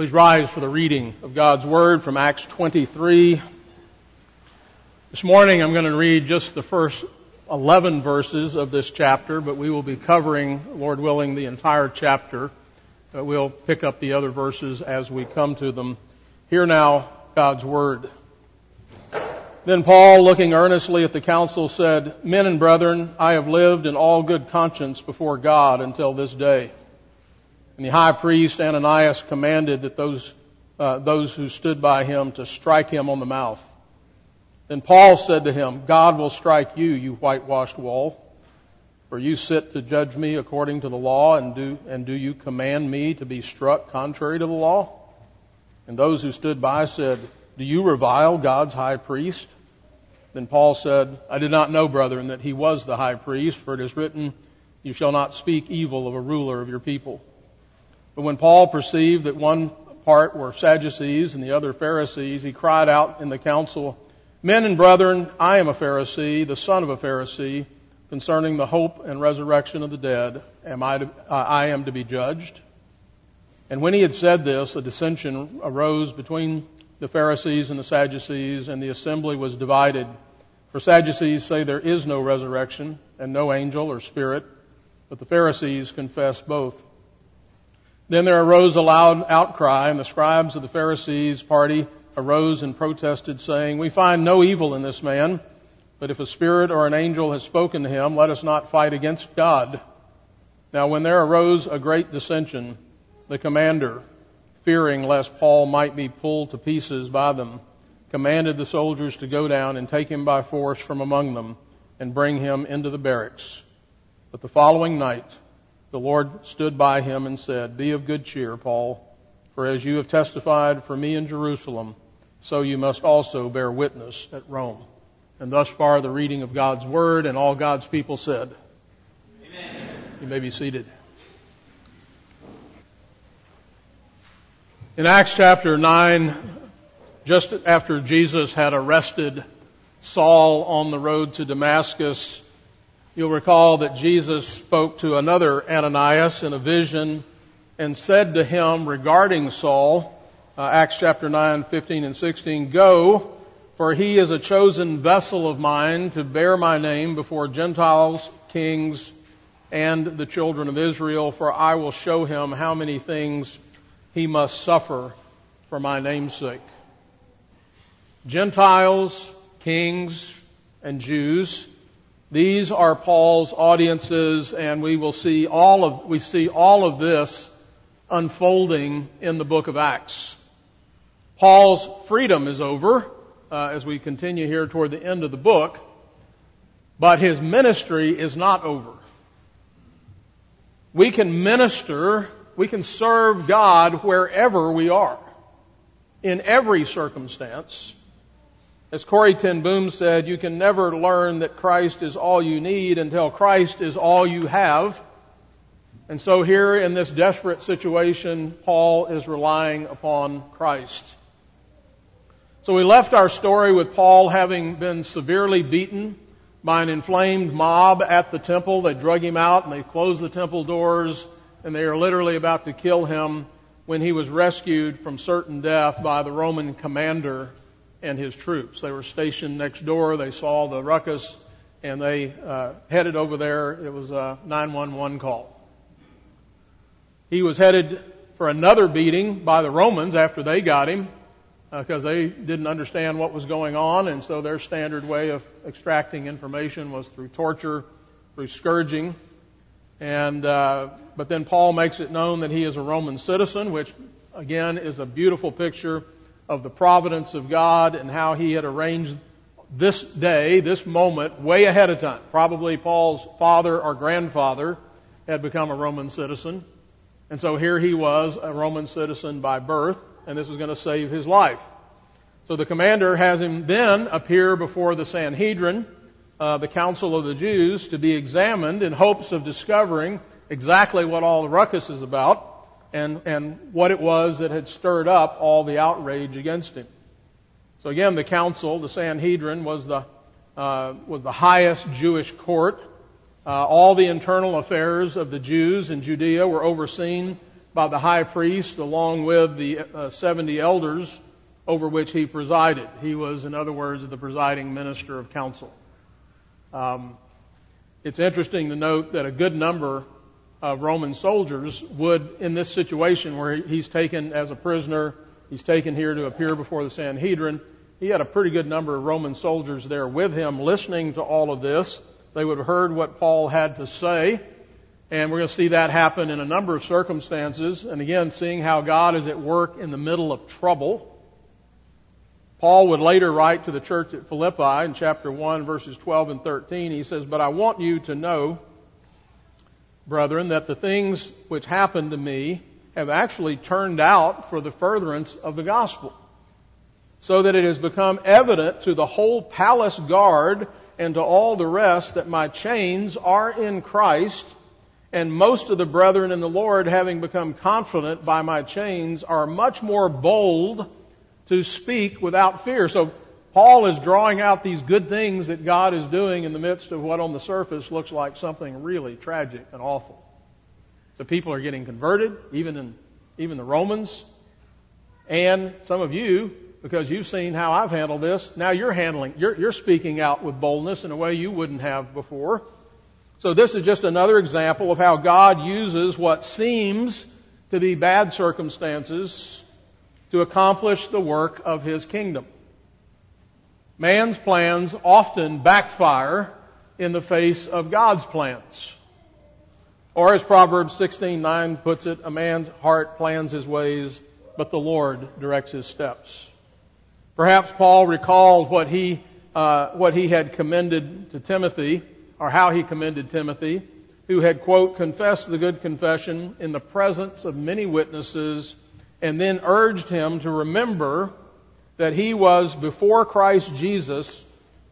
Please rise for the reading of God's Word from Acts 23. This morning I'm going to read just the first 11 verses of this chapter, but we will be covering, Lord willing, the entire chapter. But we'll pick up the other verses as we come to them. Hear now God's Word. Then Paul, looking earnestly at the council, said, Men and brethren, I have lived in all good conscience before God until this day. And the high priest Ananias commanded that those, uh, those who stood by him to strike him on the mouth. Then Paul said to him, God will strike you, you whitewashed wall. For you sit to judge me according to the law, and do, and do you command me to be struck contrary to the law? And those who stood by said, Do you revile God's high priest? Then Paul said, I did not know, brethren, that he was the high priest, for it is written, You shall not speak evil of a ruler of your people. But when Paul perceived that one part were Sadducees and the other Pharisees, he cried out in the council, Men and brethren, I am a Pharisee, the son of a Pharisee, concerning the hope and resurrection of the dead. Am I, to, uh, I am to be judged? And when he had said this, a dissension arose between the Pharisees and the Sadducees, and the assembly was divided. For Sadducees say there is no resurrection and no angel or spirit, but the Pharisees confess both. Then there arose a loud outcry, and the scribes of the Pharisees' party arose and protested, saying, We find no evil in this man, but if a spirit or an angel has spoken to him, let us not fight against God. Now when there arose a great dissension, the commander, fearing lest Paul might be pulled to pieces by them, commanded the soldiers to go down and take him by force from among them and bring him into the barracks. But the following night, the Lord stood by him and said, Be of good cheer, Paul, for as you have testified for me in Jerusalem, so you must also bear witness at Rome. And thus far the reading of God's Word and all God's people said. Amen. You may be seated. In Acts chapter 9, just after Jesus had arrested Saul on the road to Damascus, You'll recall that Jesus spoke to another Ananias in a vision and said to him regarding Saul, uh, Acts chapter 9, 15 and 16, Go, for he is a chosen vessel of mine to bear my name before Gentiles, kings, and the children of Israel, for I will show him how many things he must suffer for my name's sake. Gentiles, kings, and Jews these are Paul's audiences, and we will see all of, we see all of this unfolding in the book of Acts. Paul's freedom is over uh, as we continue here toward the end of the book, but his ministry is not over. We can minister, we can serve God wherever we are, in every circumstance, as Corrie ten Boom said, you can never learn that Christ is all you need until Christ is all you have. And so here in this desperate situation, Paul is relying upon Christ. So we left our story with Paul having been severely beaten by an inflamed mob at the temple. They drug him out and they closed the temple doors and they are literally about to kill him when he was rescued from certain death by the Roman commander and his troops. They were stationed next door. They saw the ruckus and they uh, headed over there. It was a 911 call. He was headed for another beating by the Romans after they got him because uh, they didn't understand what was going on, and so their standard way of extracting information was through torture, through scourging. And uh, but then Paul makes it known that he is a Roman citizen, which again is a beautiful picture of the providence of God and how He had arranged this day, this moment, way ahead of time. Probably Paul's father or grandfather had become a Roman citizen. And so here he was, a Roman citizen by birth, and this was going to save his life. So the commander has him then appear before the Sanhedrin, uh, the council of the Jews, to be examined in hopes of discovering exactly what all the ruckus is about and, and what it was that had stirred up all the outrage against him. So again, the council, the Sanhedrin, was the, uh, was the highest Jewish court. Uh, all the internal affairs of the Jews in Judea were overseen by the high priest along with the uh, 70 elders over which he presided. He was, in other words, the presiding minister of council. Um, it's interesting to note that a good number of Roman soldiers would, in this situation where he's taken as a prisoner, he's taken here to appear before the Sanhedrin, he had a pretty good number of Roman soldiers there with him listening to all of this. They would have heard what Paul had to say. And we're going to see that happen in a number of circumstances. And again, seeing how God is at work in the middle of trouble. Paul would later write to the church at Philippi in chapter 1 verses 12 and 13. He says, But I want you to know, brethren, that the things which happened to me have actually turned out for the furtherance of the gospel. So that it has become evident to the whole palace guard and to all the rest that my chains are in Christ and most of the brethren in the Lord, having become confident by my chains, are much more bold to speak without fear. So Paul is drawing out these good things that God is doing in the midst of what on the surface looks like something really tragic and awful. So people are getting converted, even in, even the Romans. And some of you, because you've seen how I've handled this, now you're handling, you're, you're speaking out with boldness in a way you wouldn't have before. So this is just another example of how God uses what seems to be bad circumstances to accomplish the work of His kingdom. Man's plans often backfire in the face of God's plans. Or as Proverbs 16:9 puts it, a man's heart plans his ways, but the Lord directs his steps. Perhaps Paul recalled what he uh, what he had commended to Timothy or how he commended Timothy, who had, quote, confessed the good confession in the presence of many witnesses, and then urged him to remember that he was before Christ Jesus,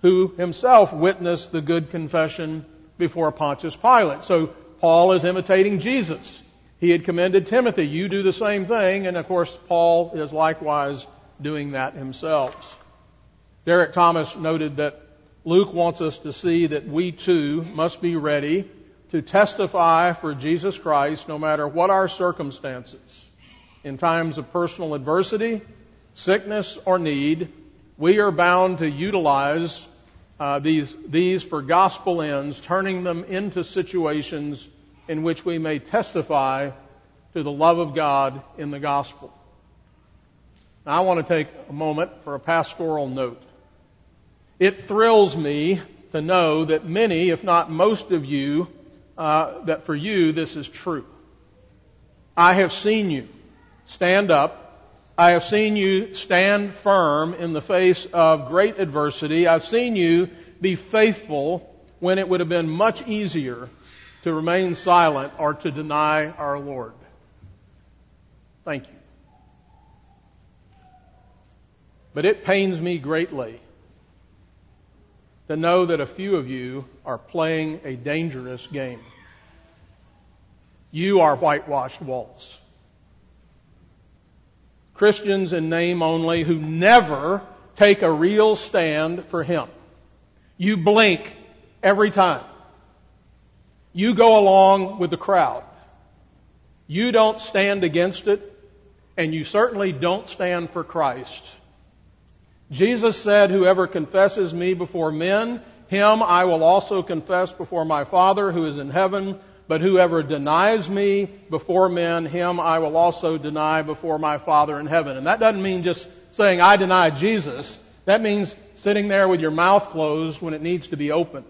who himself witnessed the good confession before Pontius Pilate. So Paul is imitating Jesus. He had commended Timothy, you do the same thing, and of course Paul is likewise doing that himself. Derek Thomas noted that Luke wants us to see that we too must be ready to testify for Jesus Christ no matter what our circumstances. In times of personal adversity, sickness, or need, we are bound to utilize uh, these, these for gospel ends, turning them into situations in which we may testify to the love of God in the gospel. Now, I want to take a moment for a pastoral note. It thrills me to know that many, if not most of you, uh, that for you this is true. I have seen you stand up. I have seen you stand firm in the face of great adversity. I've seen you be faithful when it would have been much easier to remain silent or to deny our Lord. Thank you. But it pains me greatly to know that a few of you are playing a dangerous game. You are whitewashed walls. Christians in name only who never take a real stand for Him. You blink every time. You go along with the crowd. You don't stand against it, and you certainly don't stand for Christ. Jesus said, whoever confesses me before men, him I will also confess before my Father who is in heaven. But whoever denies me before men, him I will also deny before my Father in heaven. And that doesn't mean just saying, I deny Jesus. That means sitting there with your mouth closed when it needs to be open.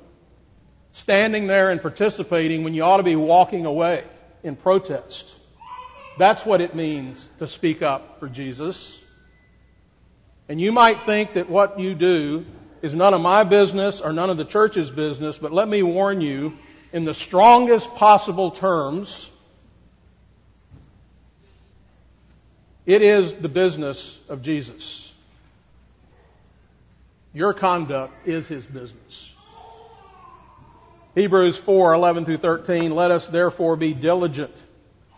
Standing there and participating when you ought to be walking away in protest. That's what it means to speak up for Jesus. And you might think that what you do is none of my business or none of the church's business, but let me warn you, in the strongest possible terms, it is the business of Jesus. Your conduct is his business. Hebrews 4, 11 through 13, let us therefore be diligent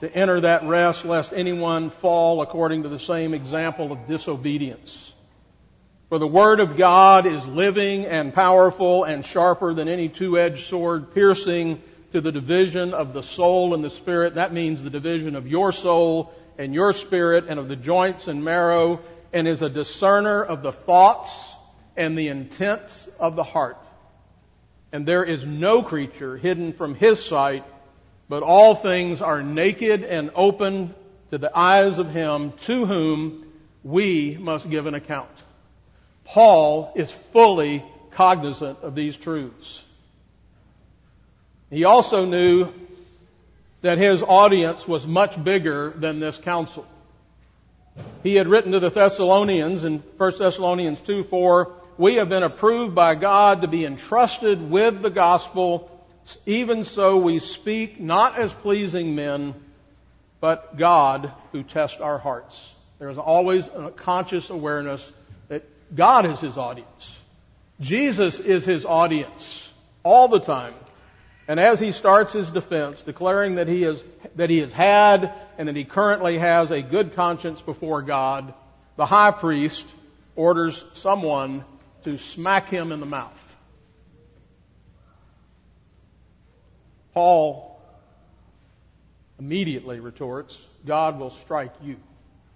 to enter that rest lest anyone fall according to the same example of disobedience. For the Word of God is living and powerful and sharper than any two-edged sword, piercing to the division of the soul and the spirit. That means the division of your soul and your spirit and of the joints and marrow and is a discerner of the thoughts and the intents of the heart. And there is no creature hidden from his sight, but all things are naked and open to the eyes of him to whom we must give an account. Paul is fully cognizant of these truths. He also knew that his audience was much bigger than this council. He had written to the Thessalonians in 1 Thessalonians 2 4, we have been approved by God to be entrusted with the gospel. Even so, we speak not as pleasing men, but God who tests our hearts. There is always a conscious awareness God is his audience. Jesus is his audience all the time. And as he starts his defense, declaring that he, is, that he has had and that he currently has a good conscience before God, the high priest orders someone to smack him in the mouth. Paul immediately retorts, God will strike you,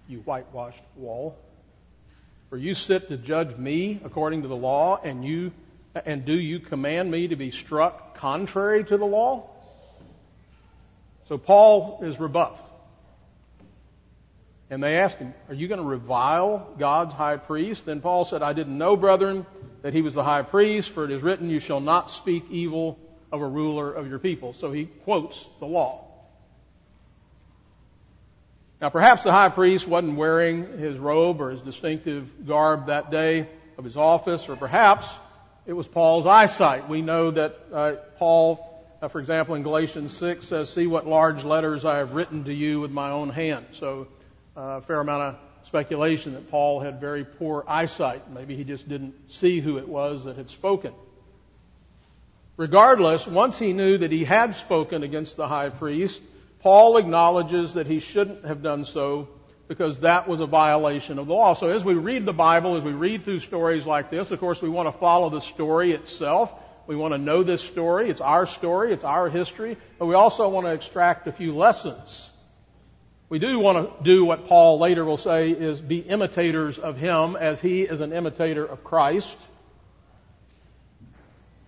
you whitewashed wall. For you sit to judge me according to the law, and you and do you command me to be struck contrary to the law? So Paul is rebuffed. And they asked him, Are you going to revile God's high priest? Then Paul said, I didn't know, brethren, that he was the high priest, for it is written, You shall not speak evil of a ruler of your people. So he quotes the law. Now, perhaps the high priest wasn't wearing his robe or his distinctive garb that day of his office, or perhaps it was Paul's eyesight. We know that uh, Paul, uh, for example, in Galatians 6 says, See what large letters I have written to you with my own hand. So uh, a fair amount of speculation that Paul had very poor eyesight. Maybe he just didn't see who it was that had spoken. Regardless, once he knew that he had spoken against the high priest, Paul acknowledges that he shouldn't have done so because that was a violation of the law. So as we read the Bible, as we read through stories like this, of course we want to follow the story itself. We want to know this story. It's our story. It's our history. But we also want to extract a few lessons. We do want to do what Paul later will say is be imitators of him as he is an imitator of Christ.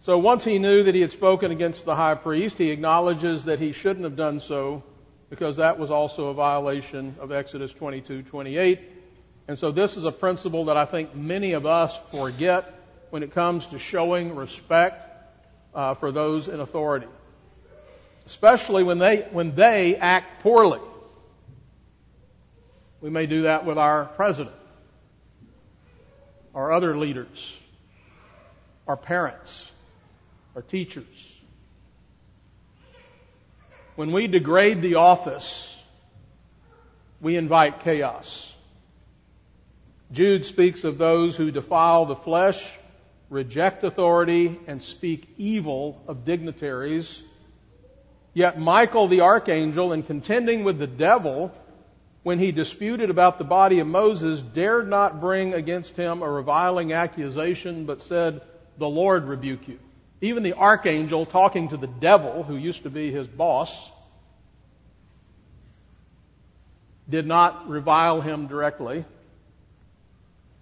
So once he knew that he had spoken against the high priest, he acknowledges that he shouldn't have done so because that was also a violation of Exodus 22:28. And so this is a principle that I think many of us forget when it comes to showing respect uh, for those in authority, especially when they when they act poorly. We may do that with our president, our other leaders, our parents, our teachers when we degrade the office, we invite chaos. Jude speaks of those who defile the flesh, reject authority, and speak evil of dignitaries. Yet Michael the archangel, in contending with the devil, when he disputed about the body of Moses, dared not bring against him a reviling accusation, but said, The Lord rebuke you. Even the archangel talking to the devil, who used to be his boss, did not revile him directly.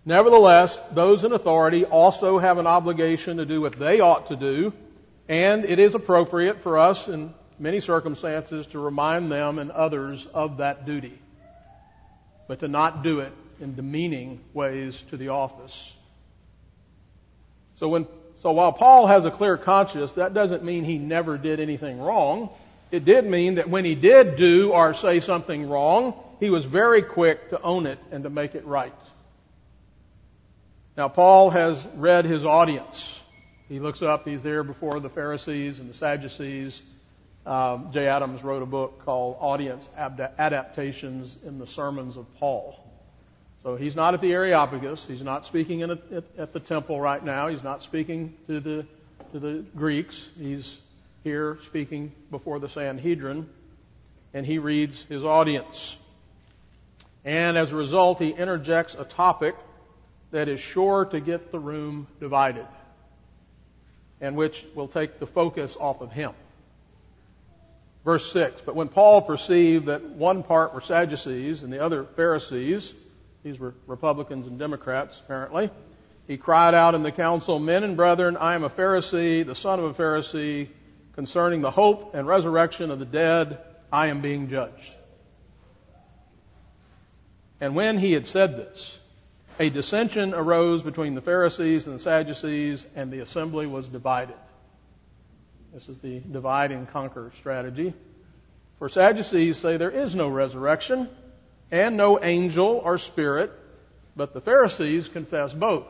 Nevertheless, those in authority also have an obligation to do what they ought to do, and it is appropriate for us in many circumstances to remind them and others of that duty, but to not do it in demeaning ways to the office. So when so while Paul has a clear conscience, that doesn't mean he never did anything wrong. It did mean that when he did do or say something wrong, he was very quick to own it and to make it right. Now Paul has read his audience. He looks up, he's there before the Pharisees and the Sadducees. Um, Jay Adams wrote a book called Audience Adaptations in the Sermons of Paul. So he's not at the Areopagus. He's not speaking a, at, at, the temple right now. He's not speaking to the, to the Greeks. He's here speaking before the Sanhedrin, and he reads his audience. And as a result, he interjects a topic that is sure to get the room divided and which will take the focus off of him. Verse 6 But when Paul perceived that one part were Sadducees and the other Pharisees, these were Republicans and Democrats apparently, he cried out in the council, Men and brethren, I am a Pharisee, the son of a Pharisee. Concerning the hope and resurrection of the dead, I am being judged. And when he had said this, a dissension arose between the Pharisees and the Sadducees, and the assembly was divided. This is the divide and conquer strategy. For Sadducees say there is no resurrection and no angel or spirit, but the Pharisees confess both.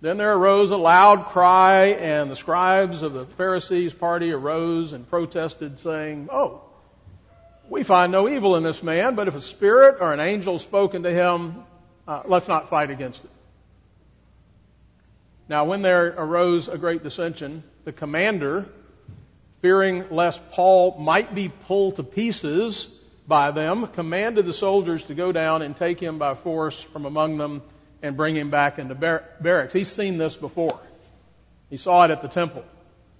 Then there arose a loud cry, and the scribes of the Pharisees' party arose and protested, saying, Oh, we find no evil in this man, but if a spirit or an angel spoken to him, uh, let's not fight against it. Now, when there arose a great dissension, the commander, fearing lest Paul might be pulled to pieces by them, commanded the soldiers to go down and take him by force from among them and bring him back into bar- barracks. He's seen this before. He saw it at the temple.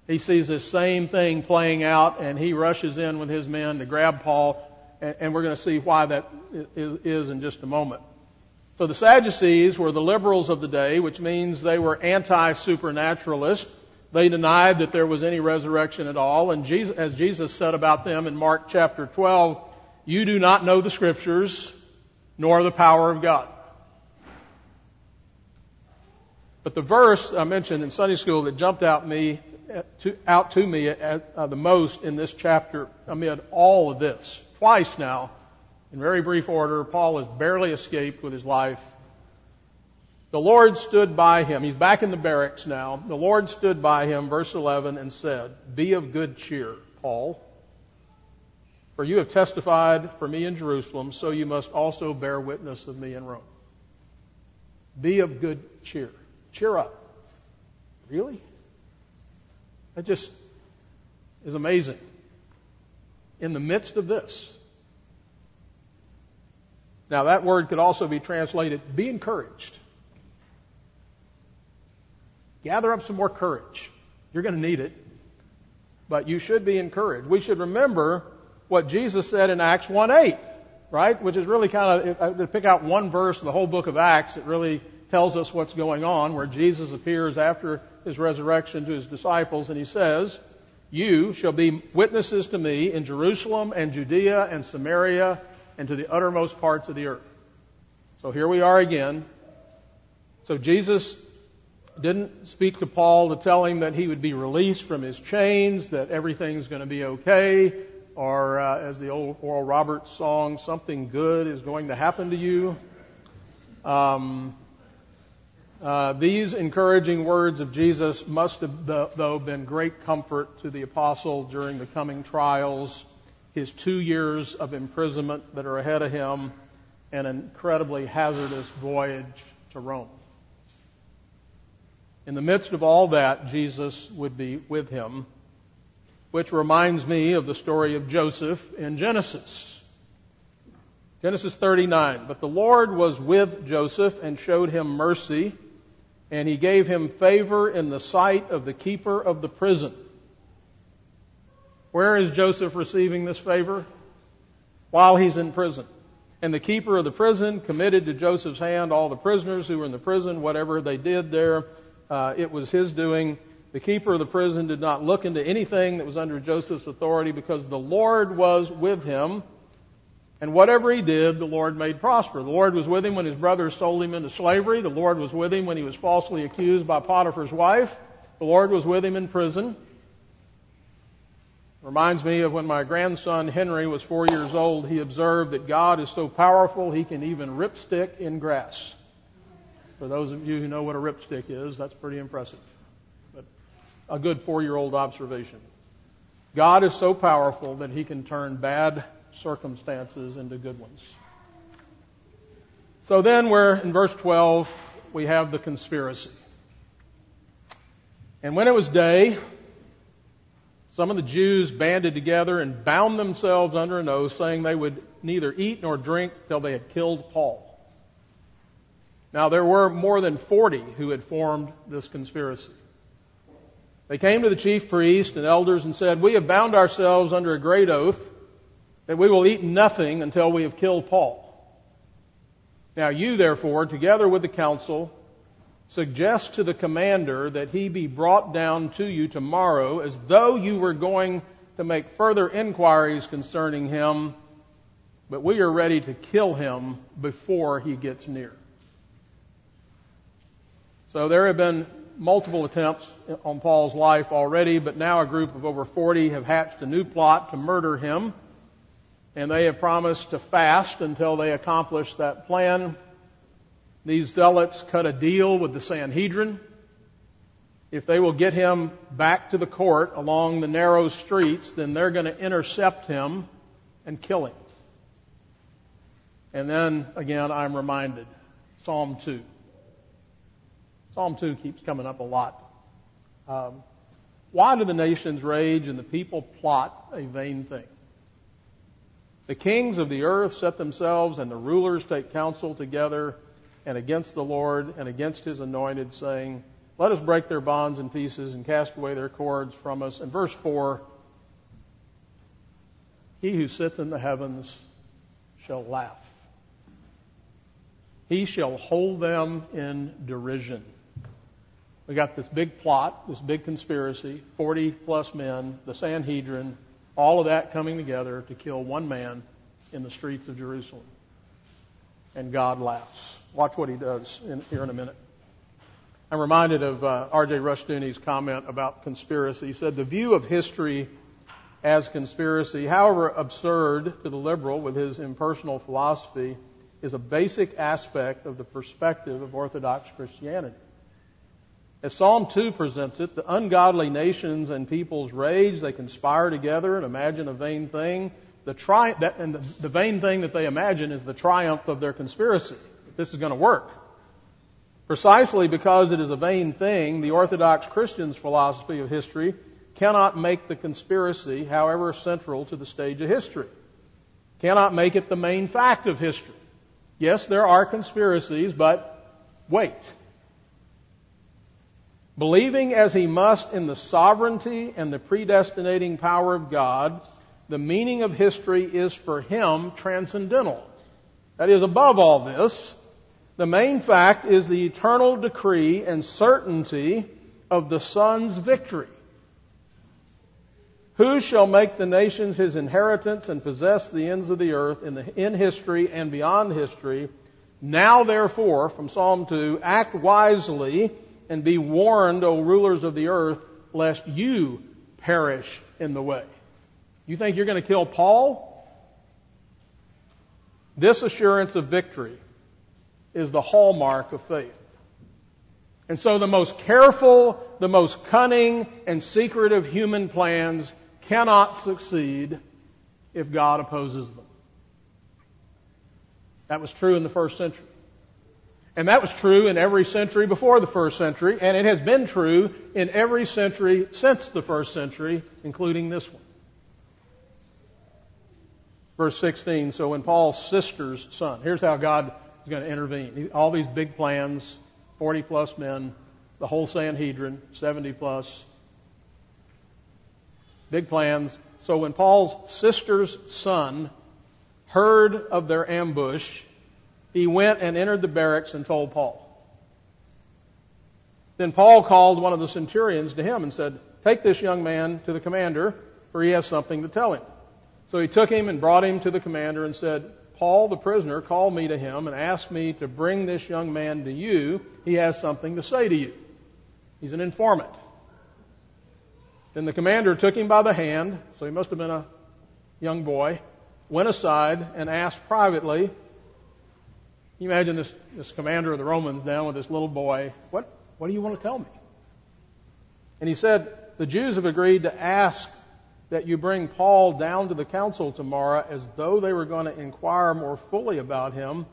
He sees this same thing playing out, and he rushes in with his men to grab Paul, and, and we're going to see why that is, is in just a moment. So the Sadducees were the liberals of the day, which means they were anti-supernaturalists. They denied that there was any resurrection at all, and Jesus, as Jesus said about them in Mark chapter 12, you do not know the scriptures, nor the power of God. But the verse I mentioned in Sunday school that jumped out me to, out to me at, uh, the most in this chapter amid all of this, twice now, in very brief order, Paul has barely escaped with his life. The Lord stood by him. He's back in the barracks now. The Lord stood by him, verse 11, and said, Be of good cheer, Paul. For you have testified for me in Jerusalem, so you must also bear witness of me in Rome. Be of good cheer. Cheer up. Really? That just is amazing. In the midst of this. Now, that word could also be translated be encouraged. Gather up some more courage. You're going to need it. But you should be encouraged. We should remember what Jesus said in Acts 1 8, right? Which is really kind of, uh, to pick out one verse of the whole book of Acts, it really tells us what's going on, where Jesus appears after his resurrection to his disciples, and he says, You shall be witnesses to me in Jerusalem and Judea and Samaria and to the uttermost parts of the earth. So here we are again. So Jesus didn't speak to Paul to tell him that he would be released from his chains, that everything's going to be okay, or uh, as the old Oral Roberts song, something good is going to happen to you. Um, uh, these encouraging words of Jesus must have, though, been great comfort to the apostle during the coming trials, his two years of imprisonment that are ahead of him, and an incredibly hazardous voyage to Rome. In the midst of all that, Jesus would be with him, which reminds me of the story of Joseph in Genesis. Genesis 39. But the Lord was with Joseph and showed him mercy and he gave him favor in the sight of the keeper of the prison. Where is Joseph receiving this favor? While he's in prison. And the keeper of the prison committed to Joseph's hand all the prisoners who were in the prison, whatever they did there, uh, it was his doing. The keeper of the prison did not look into anything that was under Joseph's authority because the Lord was with him and whatever he did, the Lord made prosper. The Lord was with him when his brothers sold him into slavery. The Lord was with him when he was falsely accused by Potiphar's wife. The Lord was with him in prison. Reminds me of when my grandson Henry was four years old, he observed that God is so powerful he can even rip stick in grass. For those of you who know what a ripstick is, that's pretty impressive. A good four year old observation. God is so powerful that he can turn bad circumstances into good ones. So then we're in verse 12, we have the conspiracy. And when it was day, some of the Jews banded together and bound themselves under an oath, saying they would neither eat nor drink till they had killed Paul. Now there were more than 40 who had formed this conspiracy. They came to the chief priests and elders and said, We have bound ourselves under a great oath that we will eat nothing until we have killed Paul. Now you, therefore, together with the council, suggest to the commander that he be brought down to you tomorrow as though you were going to make further inquiries concerning him, but we are ready to kill him before he gets near. So there have been multiple attempts on Paul's life already, but now a group of over 40 have hatched a new plot to murder him. And they have promised to fast until they accomplish that plan. These zealots cut a deal with the Sanhedrin. If they will get him back to the court along the narrow streets, then they're going to intercept him and kill him. And then again, I'm reminded Psalm 2. Psalm 2 keeps coming up a lot. Um, why do the nations rage and the people plot a vain thing? The kings of the earth set themselves and the rulers take counsel together and against the Lord and against his anointed, saying, Let us break their bonds in pieces and cast away their cords from us. And verse 4 He who sits in the heavens shall laugh, he shall hold them in derision. We got this big plot, this big conspiracy, 40 plus men, the Sanhedrin, all of that coming together to kill one man in the streets of Jerusalem. And God laughs. Watch what he does in, here in a minute. I'm reminded of uh, R.J. Rushdoony's comment about conspiracy. He said, The view of history as conspiracy, however absurd to the liberal with his impersonal philosophy, is a basic aspect of the perspective of Orthodox Christianity. As Psalm 2 presents it, the ungodly nations and peoples rage, they conspire together and imagine a vain thing. The tri- that, and the, the vain thing that they imagine is the triumph of their conspiracy. This is going to work. Precisely because it is a vain thing, the Orthodox Christian's philosophy of history cannot make the conspiracy, however central to the stage of history, cannot make it the main fact of history. Yes, there are conspiracies, but wait. Believing as he must in the sovereignty and the predestinating power of God, the meaning of history is for him transcendental. That is, above all this, the main fact is the eternal decree and certainty of the Son's victory. Who shall make the nations his inheritance and possess the ends of the earth in, the, in history and beyond history? Now therefore, from Psalm 2, act wisely and be warned, O rulers of the earth, lest you perish in the way. You think you're going to kill Paul? This assurance of victory is the hallmark of faith. And so the most careful, the most cunning, and secretive human plans cannot succeed if God opposes them. That was true in the first century. And that was true in every century before the first century, and it has been true in every century since the first century, including this one. Verse 16, so when Paul's sister's son, here's how God is going to intervene. All these big plans, 40 plus men, the whole Sanhedrin, 70 plus. Big plans. So when Paul's sister's son heard of their ambush, he went and entered the barracks and told Paul. Then Paul called one of the centurions to him and said, Take this young man to the commander, for he has something to tell him. So he took him and brought him to the commander and said, Paul, the prisoner, called me to him and asked me to bring this young man to you. He has something to say to you. He's an informant. Then the commander took him by the hand, so he must have been a young boy, went aside and asked privately, you imagine this, this commander of the Romans down with this little boy. What, what do you want to tell me? And he said, The Jews have agreed to ask that you bring Paul down to the council tomorrow as though they were going to inquire more fully about him,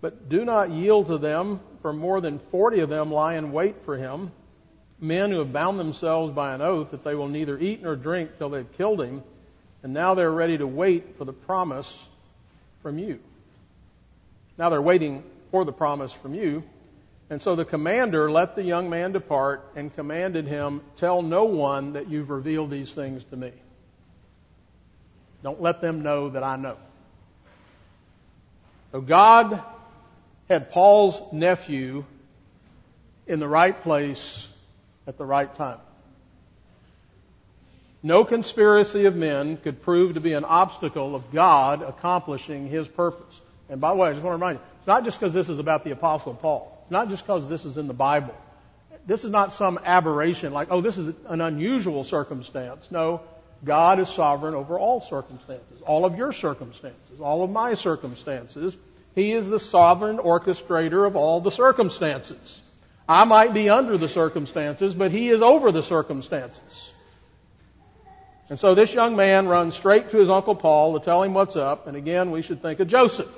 but do not yield to them, for more than 40 of them lie in wait for him, men who have bound themselves by an oath that they will neither eat nor drink till they've killed him, and now they're ready to wait for the promise from you. Now they're waiting for the promise from you. And so the commander let the young man depart and commanded him, Tell no one that you've revealed these things to me. Don't let them know that I know. So God had Paul's nephew in the right place at the right time. No conspiracy of men could prove to be an obstacle of God accomplishing his purpose. And by the way, I just want to remind you, it's not just because this is about the Apostle Paul. It's not just because this is in the Bible. This is not some aberration like, oh, this is an unusual circumstance. No, God is sovereign over all circumstances, all of your circumstances, all of my circumstances. He is the sovereign orchestrator of all the circumstances. I might be under the circumstances, but He is over the circumstances. And so this young man runs straight to his Uncle Paul to tell him what's up, and again, we should think of Joseph.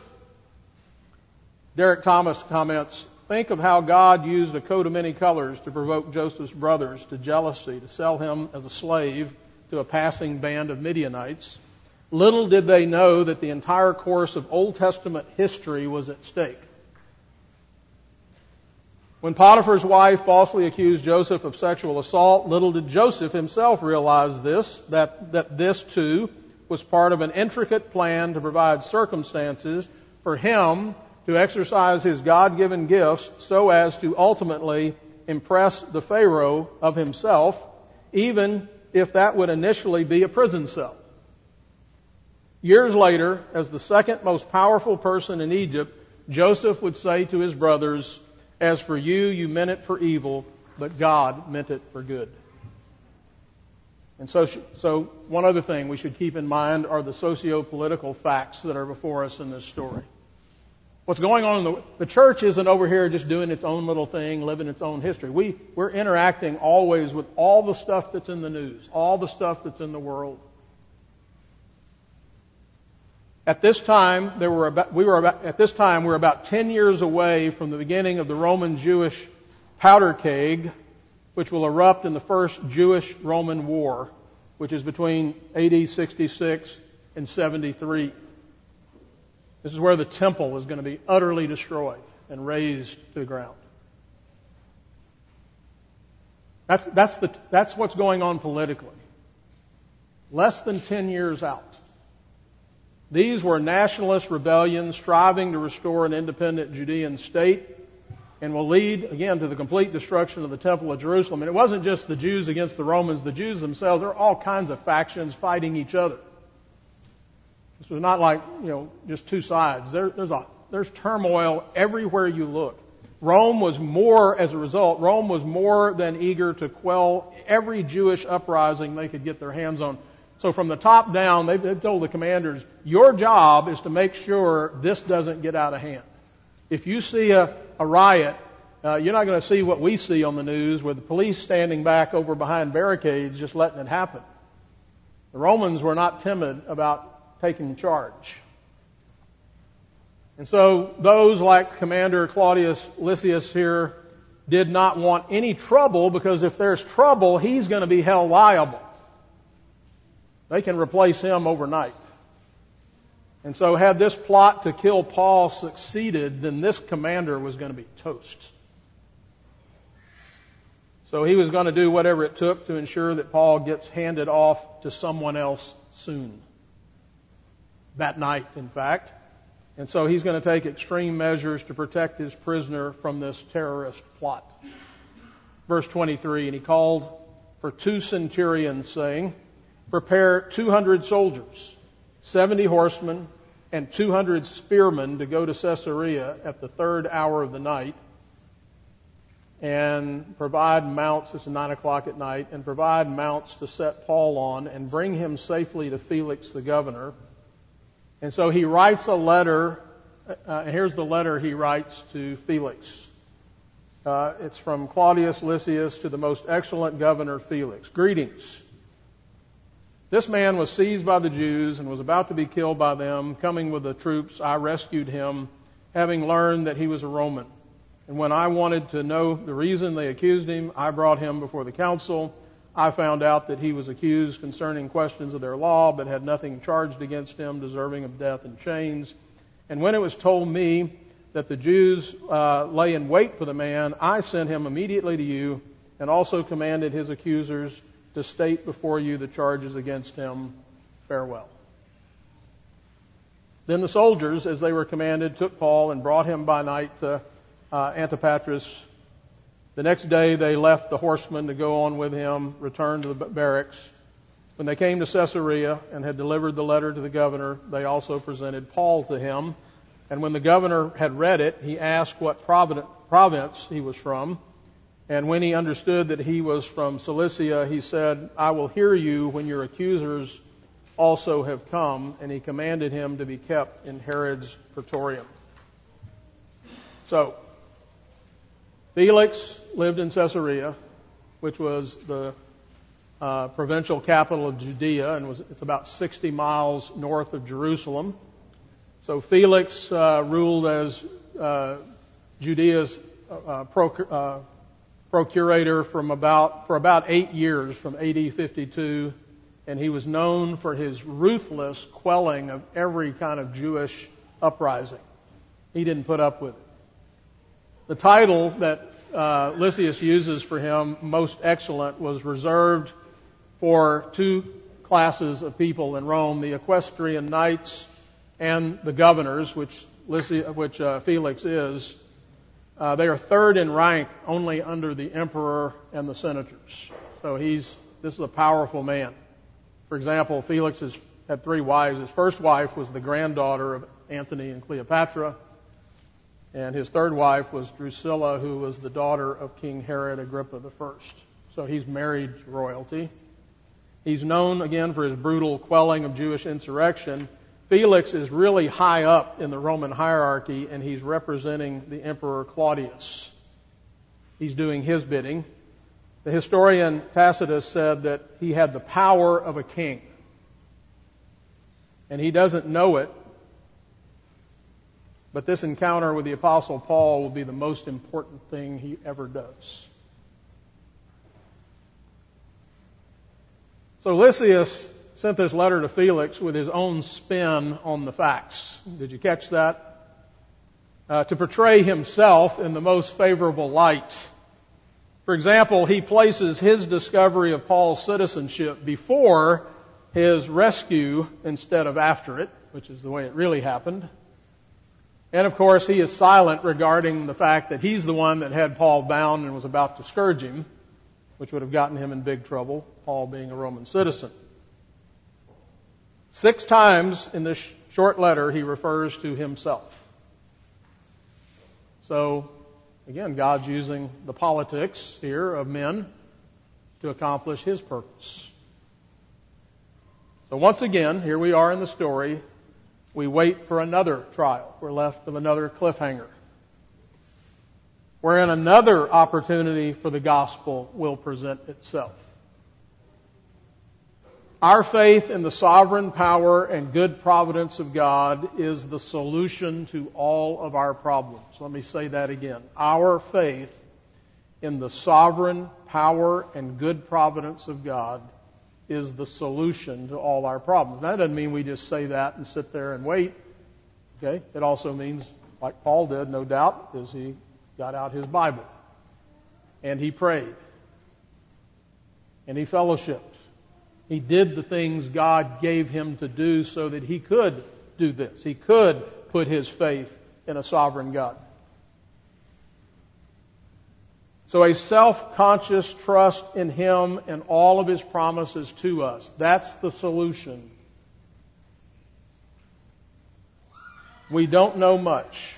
Derek Thomas comments, think of how God used a coat of many colors to provoke Joseph's brothers to jealousy, to sell him as a slave to a passing band of Midianites. Little did they know that the entire course of Old Testament history was at stake. When Potiphar's wife falsely accused Joseph of sexual assault, little did Joseph himself realize this, that, that this too was part of an intricate plan to provide circumstances for him to exercise his God-given gifts so as to ultimately impress the Pharaoh of himself, even if that would initially be a prison cell. Years later, as the second most powerful person in Egypt, Joseph would say to his brothers, As for you, you meant it for evil, but God meant it for good. And so, so one other thing we should keep in mind are the socio-political facts that are before us in this story. What's going on in the, the church isn't over here just doing its own little thing, living its own history. We, we're interacting always with all the stuff that's in the news, all the stuff that's in the world. At this time, there were about, we were about, at this time, we were about 10 years away from the beginning of the Roman Jewish powder keg, which will erupt in the first Jewish Roman war, which is between AD 66 and 73. This is where the temple is going to be utterly destroyed and razed to the ground. That's, that's, the, that's what's going on politically. Less than 10 years out. These were nationalist rebellions striving to restore an independent Judean state and will lead, again, to the complete destruction of the Temple of Jerusalem. And it wasn't just the Jews against the Romans, the Jews themselves, there are all kinds of factions fighting each other. This was not like, you know, just two sides. There, there's, a, there's turmoil everywhere you look. Rome was more, as a result, Rome was more than eager to quell every Jewish uprising they could get their hands on. So from the top down, they've, they've told the commanders, your job is to make sure this doesn't get out of hand. If you see a, a riot, uh, you're not going to see what we see on the news with the police standing back over behind barricades just letting it happen. The Romans were not timid about taking charge. And so those like Commander Claudius Lysias here did not want any trouble because if there's trouble, he's going to be held liable. They can replace him overnight. And so had this plot to kill Paul succeeded, then this commander was going to be toast. So he was going to do whatever it took to ensure that Paul gets handed off to someone else soon that night, in fact. And so he's going to take extreme measures to protect his prisoner from this terrorist plot. Verse 23, and he called for two centurions, saying, Prepare 200 soldiers, 70 horsemen, and 200 spearmen to go to Caesarea at the third hour of the night and provide mounts, it's 9 o'clock at night, and provide mounts to set Paul on and bring him safely to Felix the governor and so he writes a letter. Uh, here's the letter he writes to Felix. Uh, it's from Claudius Lysias to the most excellent governor Felix. Greetings. This man was seized by the Jews and was about to be killed by them. Coming with the troops, I rescued him, having learned that he was a Roman. And when I wanted to know the reason they accused him, I brought him before the council. I found out that he was accused concerning questions of their law, but had nothing charged against him deserving of death and chains. And when it was told me that the Jews uh, lay in wait for the man, I sent him immediately to you and also commanded his accusers to state before you the charges against him. Farewell. Then the soldiers, as they were commanded, took Paul and brought him by night to uh, Antipatris. The next day they left the horsemen to go on with him, returned to the barracks. When they came to Caesarea and had delivered the letter to the governor, they also presented Paul to him. And when the governor had read it, he asked what province he was from. And when he understood that he was from Cilicia, he said, I will hear you when your accusers also have come. And he commanded him to be kept in Herod's praetorium. So, Felix lived in Caesarea, which was the uh, provincial capital of Judea, and was, it's about 60 miles north of Jerusalem. So Felix uh, ruled as uh, Judea's uh, uh, procurator from about for about eight years, from AD 52, and he was known for his ruthless quelling of every kind of Jewish uprising. He didn't put up with it. The title that uh, Lysias uses for him, most excellent, was reserved for two classes of people in Rome: the equestrian knights and the governors, which, which uh, Felix is, uh, they are third in rank only under the emperor and the senators. So he's this is a powerful man. For example, Felix has had three wives. His first wife was the granddaughter of Antony and Cleopatra, and his third wife was Drusilla, who was the daughter of King Herod Agrippa I. So he's married royalty. He's known again for his brutal quelling of Jewish insurrection Felix is really high up in the Roman hierarchy and he's representing the Emperor Claudius. He's doing his bidding. The historian Tacitus said that he had the power of a king. And he doesn't know it, but this encounter with the Apostle Paul will be the most important thing he ever does. So Lysias sent this letter to Felix with his own spin on the facts. Did you catch that? Uh, to portray himself in the most favorable light. For example, he places his discovery of Paul's citizenship before his rescue instead of after it, which is the way it really happened. And of course, he is silent regarding the fact that he's the one that had Paul bound and was about to scourge him, which would have gotten him in big trouble, Paul being a Roman citizen. Six times in this short letter, he refers to himself. So, again, God's using the politics here of men to accomplish his purpose. So, once again, here we are in the story. We wait for another trial. We're left with another cliffhanger. Wherein another opportunity for the gospel will present itself. Our faith in the sovereign power and good providence of God is the solution to all of our problems. Let me say that again. Our faith in the sovereign power and good providence of God is the solution to all our problems. That doesn't mean we just say that and sit there and wait. Okay? It also means, like Paul did, no doubt, is he got out his Bible and he prayed and he fellowshiped he did the things God gave him to do so that he could do this. He could put his faith in a sovereign God. So a self-conscious trust in Him and all of His promises to us. That's the solution. We don't know much.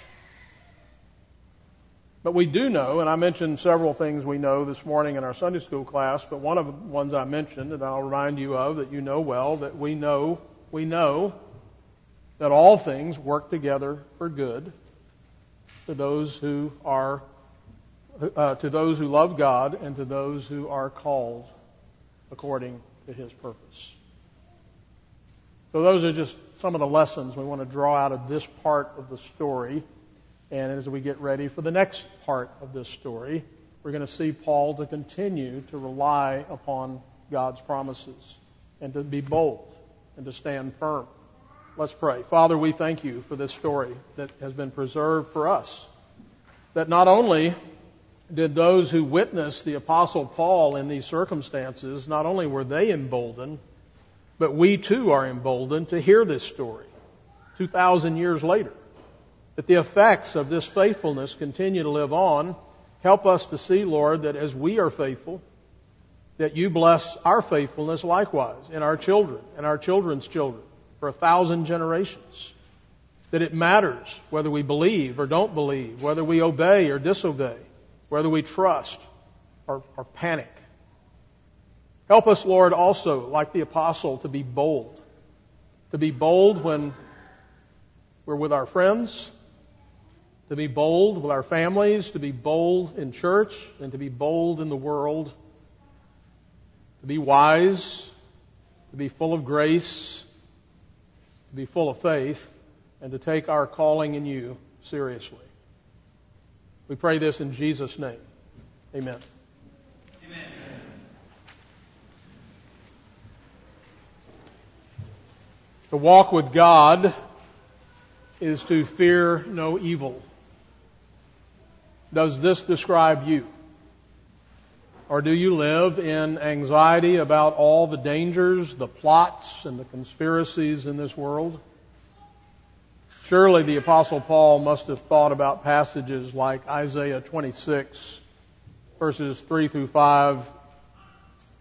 But we do know, and I mentioned several things we know this morning in our Sunday school class, but one of the ones I mentioned that I'll remind you of that you know well, that we know, we know that all things work together for good to those who are, uh, to those who love God and to those who are called according to His purpose. So those are just some of the lessons we want to draw out of this part of the story. And as we get ready for the next part of this story, we're going to see Paul to continue to rely upon God's promises and to be bold and to stand firm Let's pray. Father, we thank you for this story that has been preserved for us. That not only did those who witnessed the Apostle Paul in these circumstances, not only were they emboldened, but we too are emboldened to hear this story 2,000 years later. That the effects of this faithfulness continue to live on. Help us to see, Lord, that as we are faithful, that you bless our faithfulness likewise in our children and our children's children for a thousand generations. That it matters whether we believe or don't believe, whether we obey or disobey, whether we trust or, or panic. Help us, Lord, also, like the apostle, to be bold. To be bold when we're with our friends, to be bold with our families, to be bold in church, and to be bold in the world, to be wise, to be full of grace, to be full of faith, and to take our calling in you seriously. We pray this in Jesus' name. Amen. To walk with God is to fear no evil. Does this describe you? Or do you live in anxiety about all the dangers, the plots, and the conspiracies in this world? Surely the apostle Paul must have thought about passages like Isaiah 26 verses 3 through 5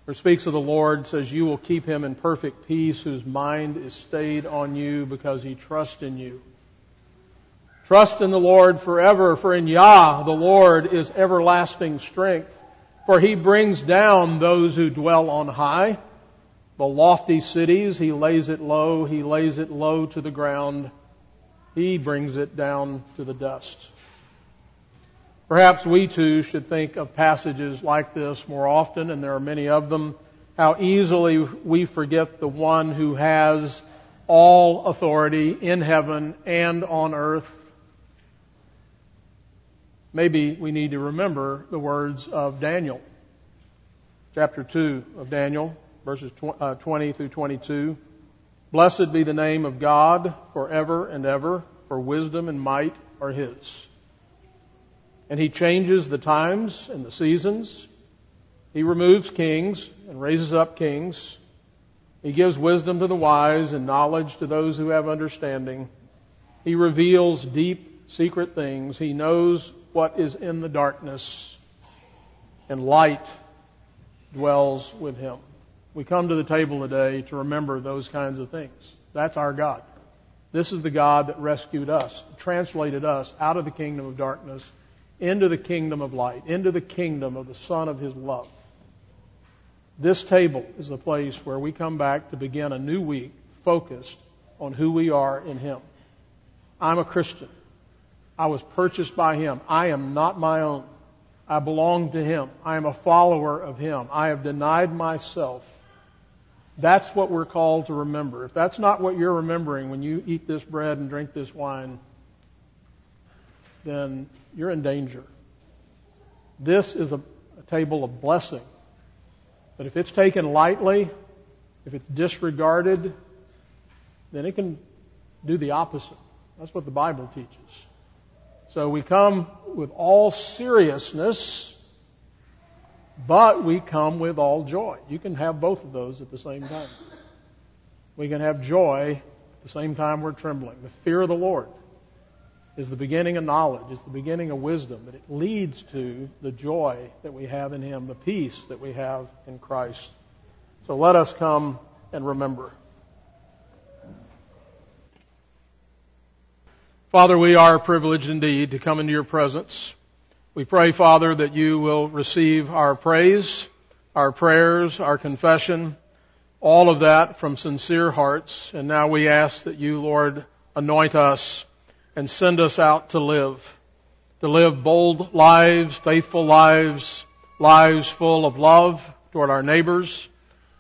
where speaks of the Lord says you will keep him in perfect peace whose mind is stayed on you because he trusts in you. Trust in the Lord forever for in Yah the Lord is everlasting strength. For he brings down those who dwell on high. The lofty cities, he lays it low. He lays it low to the ground. He brings it down to the dust. Perhaps we too should think of passages like this more often, and there are many of them. How easily we forget the one who has all authority in heaven and on earth maybe we need to remember the words of Daniel. Chapter 2 of Daniel, verses uh, 20 through 22. Blessed be the name of God forever and ever, for wisdom and might are His. And He changes the times and the seasons. He removes kings and raises up kings. He gives wisdom to the wise and knowledge to those who have understanding. He reveals deep, secret things. He knows what is in the darkness, and light dwells with him. We come to the table today to remember those kinds of things. That's our God. This is the God that rescued us, translated us out of the kingdom of darkness into the kingdom of light, into the kingdom of the Son of His love. This table is the place where we come back to begin a new week focused on who we are in Him. I'm a Christian. I was purchased by Him. I am not my own. I belong to Him. I am a follower of Him. I have denied myself. That's what we're called to remember. If that's not what you're remembering when you eat this bread and drink this wine, then you're in danger. This is a, a table of blessing. But if it's taken lightly, if it's disregarded, then it can do the opposite. That's what the Bible teaches. So we come with all seriousness, but we come with all joy. You can have both of those at the same time. We can have joy at the same time we're trembling. The fear of the Lord is the beginning of knowledge, is the beginning of wisdom, that it leads to the joy that we have in Him, the peace that we have in Christ. So let us come and remember. Father, we are privileged indeed to come into your presence. We pray, Father, that you will receive our praise, our prayers, our confession, all of that from sincere hearts. And now we ask that you, Lord, anoint us and send us out to live, to live bold lives, faithful lives, lives full of love toward our neighbors,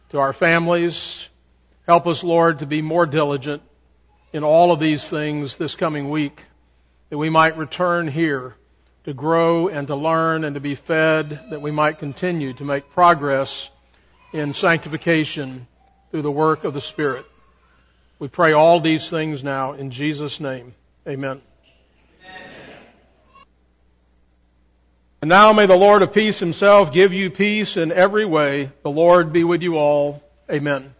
to our families. Help us, Lord, to be more diligent in all of these things this coming week, that we might return here to grow and to learn and to be fed, that we might continue to make progress in sanctification through the work of the Spirit. We pray all these things now in Jesus' name. Amen. And now may the Lord of peace himself give you peace in every way. The Lord be with you all. Amen.